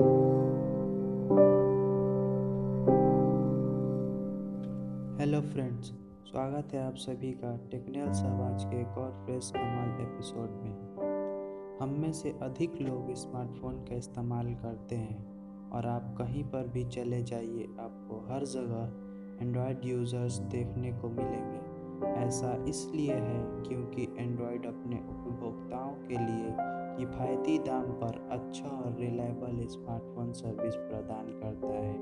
Hello friends स्वागत है आप सभी का टेक्निकल समाज के एक और फ्रेश कमाल एपिसोड में। हम में से अधिक लोग स्मार्टफ़ोन का इस्तेमाल करते हैं और आप कहीं पर भी चले जाइए, आपको हर जगह एंड्रॉयड यूज़र्स देखने को मिलेंगे। ऐसा इसलिए है क्योंकि एंड्रॉयड अपने उपभोक्ताओं के लिए किफ़ायती दाम पर अच्छा और रिलायबल स्मार्टफ़ोन सर्विस प्रदान करता है।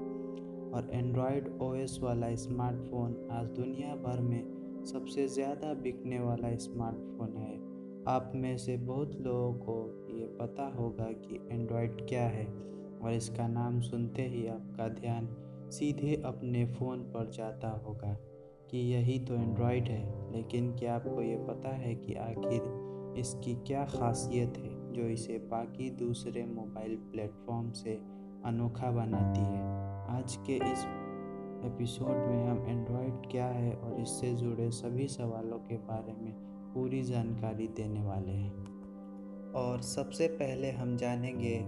और एंड्रॉयड ओएस वाला स्मार्टफ़ोन आज दुनिया भर में सबसे ज़्यादा बिकने वाला स्मार्टफ़ोन है। आप में से बहुत लोगों को ये पता होगा कि एंड्रॉयड क्या है और इसका नाम सुनते ही आपका ध्यान सीधे अपने फ़ोन पर जाता होगा कि यही तो एंड्रॉयड है। लेकिन क्या आपको ये पता है कि आखिर इसकी क्या खासियत है? जो इसे बाकी दूसरे मोबाइल प्लेटफॉर्म से अनोखा बनाती है। आज के इस एपिसोड में हम एंड्रॉयड क्या है और इससे जुड़े सभी सवालों के बारे में पूरी जानकारी देने वाले हैं। और सबसे पहले हम जानेंगे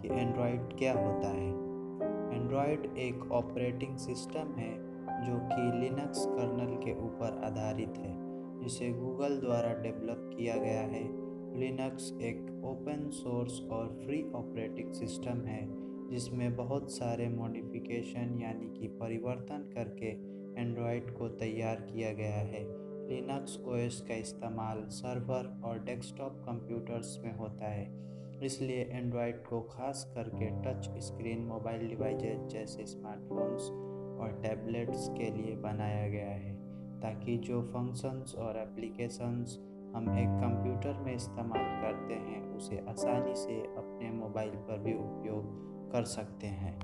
कि एंड्रॉयड क्या होता है। एंड्रॉयड एक ऑपरेटिंग सिस्टम है जो कि लिनक्स कर्नल के ऊपर आधारित है, जिसे गूगल द्वारा डेवलप किया गया है। लिनक्स एक ओपन सोर्स और फ्री ऑपरेटिंग सिस्टम है, जिसमें बहुत सारे मॉडिफिकेशन यानी कि परिवर्तन करके एंड्रॉयड को तैयार किया गया है। लिनक्स ओएस का इस्तेमाल सर्वर और डेस्कटॉप कंप्यूटर्स में होता है, इसलिए एंड्रॉयड को खास करके टच स्क्रीन मोबाइल डिवाइसेज जैसे स्मार्टफोन्स और टैबलेट्स के लिए बनाया गया है, ताकि जो फ़ंक्शंस और एप्लीकेशंस हम एक कंप्यूटर में इस्तेमाल करते हैं, उसे आसानी से अपने मोबाइल पर भी उपयोग कर सकते हैं।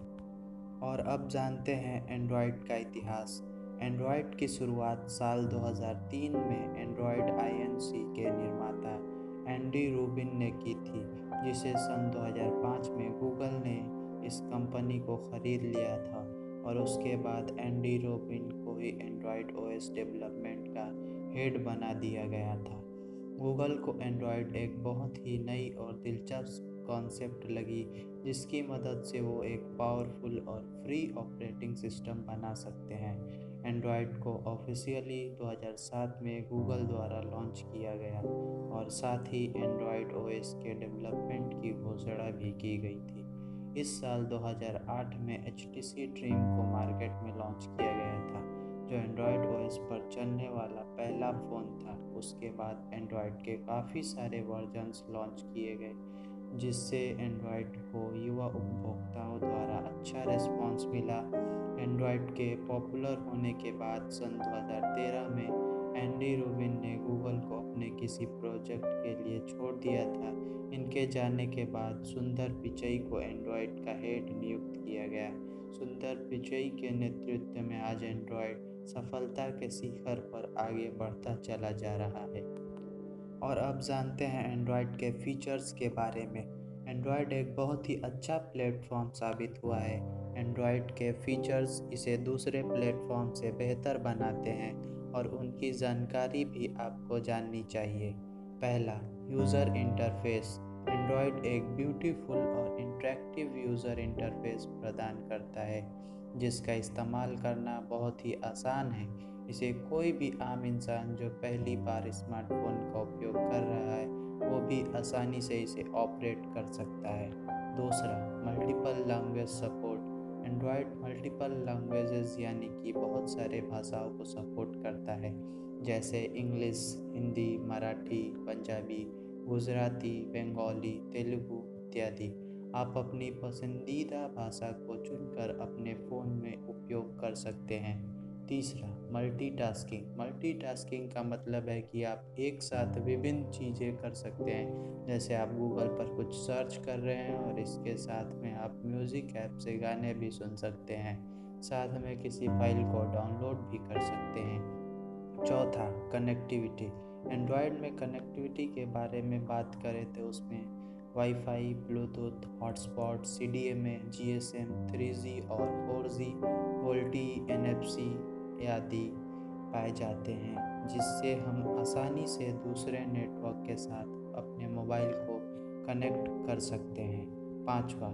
और अब जानते हैं एंड्रॉयड का इतिहास। एंड्रॉयड की शुरुआत साल 2003 में एंड्रॉयड आईएनसी के निर्माता एंडी रूबिन ने की थी, जिसे सन 2005 में गूगल ने इस कंपनी को ख़रीद लिया था और उसके बाद एंडी रोबिन को ही एंड्रॉयड ओएस डेवलपमेंट का हेड बना दिया गया था। गूगल को एंड्रॉयड एक बहुत ही नई और दिलचस्प कॉन्सेप्ट लगी, जिसकी मदद से वो एक पावरफुल और फ्री ऑपरेटिंग सिस्टम बना सकते हैं। एंड्रॉयड को ऑफिशियली 2007 में गूगल द्वारा लॉन्च किया गया और साथ ही एंड्रॉयड ओएस के डेवलपमेंट की घोषणा भी की गई थी। इस साल 2008 में एच ड्रीम को मार्केट में लॉन्च किया गया था। जो एंड्रॉयड ओएस पर चलने वाला पहला फ़ोन था, उसके बाद एंड्रॉयड के काफ़ी सारे वर्जन्स लॉन्च किए गए, जिससे एंड्रॉयड को युवा उपभोक्ताओं द्वारा अच्छा रिस्पांस मिला। एंड्रॉयड के पॉपुलर होने के बाद सन 2013 में एंडी रूबिन ने गूगल को अपने किसी प्रोजेक्ट के लिए छोड़ दिया था। इनके जाने के बाद सुंदर पिचई को एंड्रॉयड का हेड नियुक्त किया गया। सुंदर पिचई के नेतृत्व में आज एंड्रॉयड सफलता के शिखर पर आगे बढ़ता चला जा रहा है। और अब जानते हैं एंड्रॉयड के फीचर्स के बारे में। एंड्रॉयड एक बहुत ही अच्छा प्लेटफॉर्म साबित हुआ है। एंड्रॉयड के फीचर्स इसे दूसरे प्लेटफॉर्म से बेहतर बनाते हैं और उनकी जानकारी भी आपको जाननी चाहिए। पहला यूज़र इंटरफेस एंड्रॉयड एक ब्यूटीफुल और इंटरेक्टिव यूज़र इंटरफेस प्रदान करता है। जिसका इस्तेमाल करना बहुत ही आसान है। इसे कोई भी आम इंसान जो पहली बार स्मार्टफ़ोन का उपयोग कर रहा है, वो भी आसानी से इसे ऑपरेट कर सकता है। दूसरा, multiple language support. Android multiple languages यानी कि बहुत सारे भाषाओं को सपोर्ट करता है, जैसे इंग्लिश, हिंदी, मराठी, पंजाबी, गुजराती, बंगाली, तेलुगु इत्यादि। आप अपनी पसंदीदा भाषा को चुनकर अपने फ़ोन में उपयोग कर सकते हैं। तीसरा मल्टीटास्किंग मल्टीटास्किंग का मतलब है कि आप एक साथ विभिन्न चीज़ें कर सकते हैं। जैसे आप गूगल पर कुछ सर्च कर रहे हैं और इसके साथ में आप म्यूज़िक ऐप से गाने भी सुन सकते हैं। साथ में किसी फ़ाइल को डाउनलोड भी कर सकते हैं। चौथा कनेक्टिविटी एंड्रॉयड में कनेक्टिविटी के बारे में बात करें तो उसमें wifi bluetooth hotspot C D M A G S M three G और four G VoLTE N F C आदि पाए जाते हैं, जिससे हम आसानी से दूसरे नेटवर्क के साथ अपने मोबाइल को कनेक्ट कर सकते हैं। पांचवा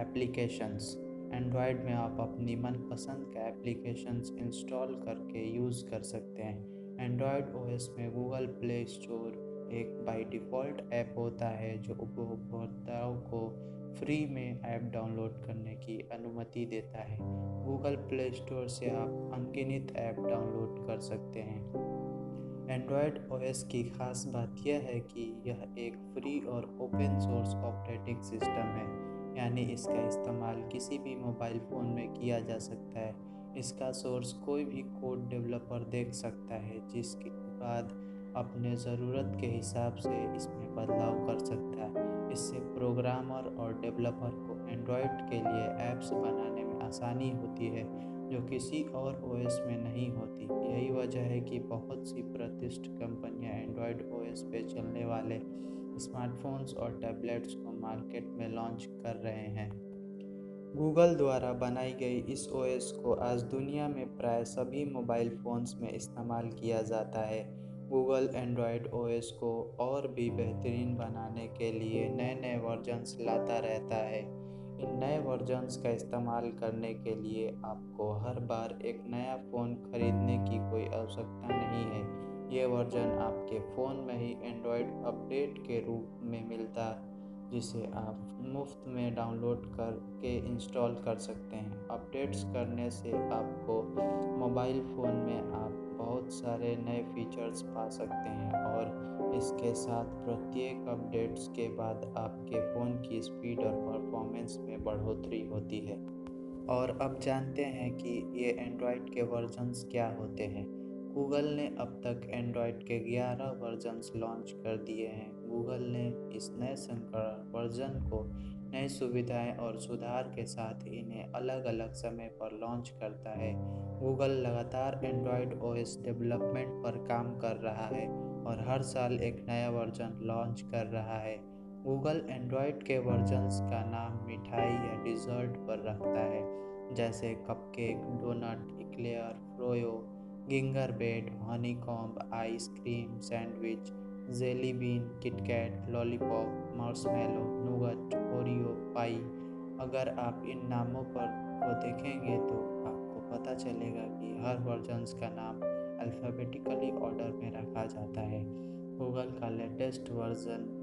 एप्लीकेशंस एंड्रॉयड में आप अपनी मनपसंद का एप्लीकेशंस इंस्टॉल करके यूज़ कर सकते हैं। एंड्रॉयड ओएस में गूगल प्ले स्टोर एक बाय डिफ़ॉल्ट ऐप होता है जो उपभोक्ताओं को फ्री में ऐप डाउनलोड करने की अनुमति देता है। गूगल प्ले स्टोर से आप अनगिनत ऐप डाउनलोड कर सकते हैं। एंड्रॉयड ओएस की खास बात यह है कि यह एक फ्री और ओपन सोर्स ऑपरेटिंग सिस्टम है। यानी इसका इस्तेमाल किसी भी मोबाइल फ़ोन में किया जा सकता है। इसका सोर्स कोई भी कोड डेवलपर देख सकता है, जिसके बाद अपने ज़रूरत के हिसाब से इसमें बदलाव कर सकता है। इससे प्रोग्रामर और डेवलपर को एंड्रॉयड के लिए ऐप्स बनाने में आसानी होती है, जो किसी और ओएस में नहीं होती। यही वजह है कि बहुत सी प्रतिष्ठित कंपनियाँ एंड्रॉयड ओएस पे चलने वाले स्मार्टफोन्स और टैबलेट्स को मार्केट में लॉन्च कर रहे हैं। गूगल द्वारा बनाई गई इस ओएस को आज दुनिया में प्राय सभी मोबाइल फ़ोन्स में इस्तेमाल किया जाता है। गूगल एंड्रॉयड ओएस को और भी बेहतरीन बनाने के लिए नए नए वर्जन्स लाता रहता है। इन नए वर्जन्स का इस्तेमाल करने के लिए आपको हर बार एक नया फ़ोन खरीदने की कोई आवश्यकता नहीं है। ये वर्जन आपके फ़ोन में ही एंड्रॉयड अपडेट के रूप में मिलता, जिसे आप मुफ़्त में डाउनलोड करके इंस्टॉल कर सकते हैं। अपडेट्स करने से आपको मोबाइल फ़ोन में आप बहुत सारे नए फीचर्स पा सकते हैं और इसके साथ प्रत्येक अपडेट्स के बाद आपके फ़ोन की स्पीड और परफॉर्मेंस में बढ़ोतरी होती है। और अब जानते हैं कि ये एंड्रॉयड के वर्जन्स क्या होते हैं। गूगल ने अब तक एंड्रॉयड के 11 वर्जन्स लॉन्च कर दिए हैं। गूगल ने इस नए संस्करण वर्जन को नई सुविधाएँ और सुधार के साथ इन्हें अलग अलग समय पर लॉन्च करता है। गूगल लगातार एंड्रॉयड ओएस डेवलपमेंट पर काम कर रहा है और हर साल एक नया वर्जन लॉन्च कर रहा है। गूगल एंड्रॉयड के वर्जन्स का नाम मिठाई या डिज़र्ट पर रखता है, जैसे cupcake donut eclair froyo gingerbread honeycomb ice cream sandwich jelly bean KitKat lollipop marshmallow nougat Oreo pie अगर आप इन नामों पर को देखेंगे तो आपको पता चलेगा कि हर वर्जन्स का नाम अल्फ़ाबेटिकली ऑर्डर में रखा जाता है। गूगल का लेटेस्ट वर्जन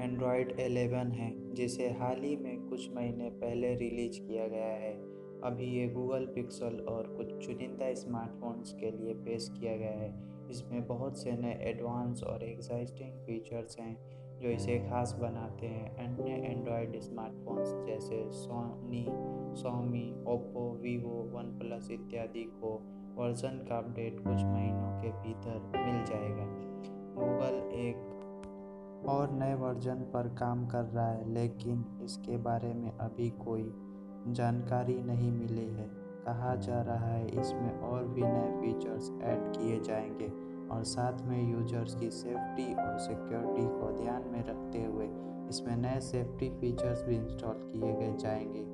एंड्रॉयड 11 है, जिसे हाल ही में कुछ महीने पहले रिलीज़ किया गया है। अभी ये गूगल पिक्सल और कुछ चुनिंदा स्मार्टफोन्स के लिए पेश किया गया है। इसमें बहुत से नए एडवांस और एक्साइटिंग फीचर्स हैं जो इसे खास बनाते हैं। अन्य एंड्रॉयड स्मार्टफोन्स जैसे सोनी सोमी ओप्पो वीवो वन प्लस इत्यादि को वर्जन का अपडेट कुछ महीनों के भीतर मिल जाएगा। गूगल एक और नए वर्जन पर काम कर रहा है लेकिन इसके बारे में अभी कोई जानकारी नहीं मिली है। कहा जा रहा है, इसमें और भी नए फीचर्स ऐड किए जाएँगे और साथ में यूज़र्स की सेफ्टी और सिक्योरिटी को ध्यान में रखते हुए इसमें नए सेफ्टी फीचर्स भी इंस्टॉल किए गए जाएँगे।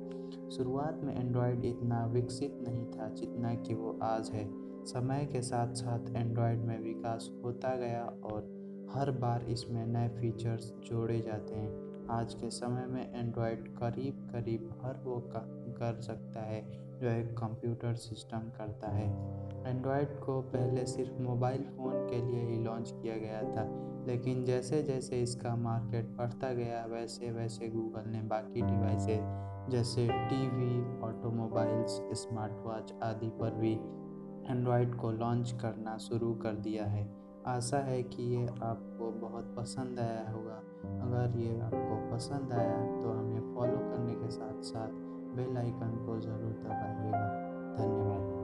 शुरुआत में एंड्रॉयड इतना विकसित नहीं था जितना कि वो आज है। समय के साथ साथ एंड्रॉयड में विकास होता गया और हर बार इसमें नए फीचर्स जोड़े जाते हैं। आज के समय में एंड्रॉयड करीब करीब हर वो कर सकता है। जो एक कंप्यूटर सिस्टम करता है। एंड्रॉयड को पहले सिर्फ़ मोबाइल फ़ोन के लिए ही लॉन्च किया गया था, लेकिन जैसे जैसे इसका मार्केट बढ़ता गया, वैसे वैसे गूगल ने बाकी डिवाइसेज जैसे टीवी ऑटोमोबाइल्स स्मार्ट वॉच आदि पर भी एंड्रॉयड को लॉन्च करना शुरू कर दिया है। आशा है कि ये आपको बहुत पसंद आया होगा। अगर ये आपको पसंद आया तो हमें फॉलो करने के साथ साथ बेल आइकन को ज़रूर दबाइएगा। धन्यवाद।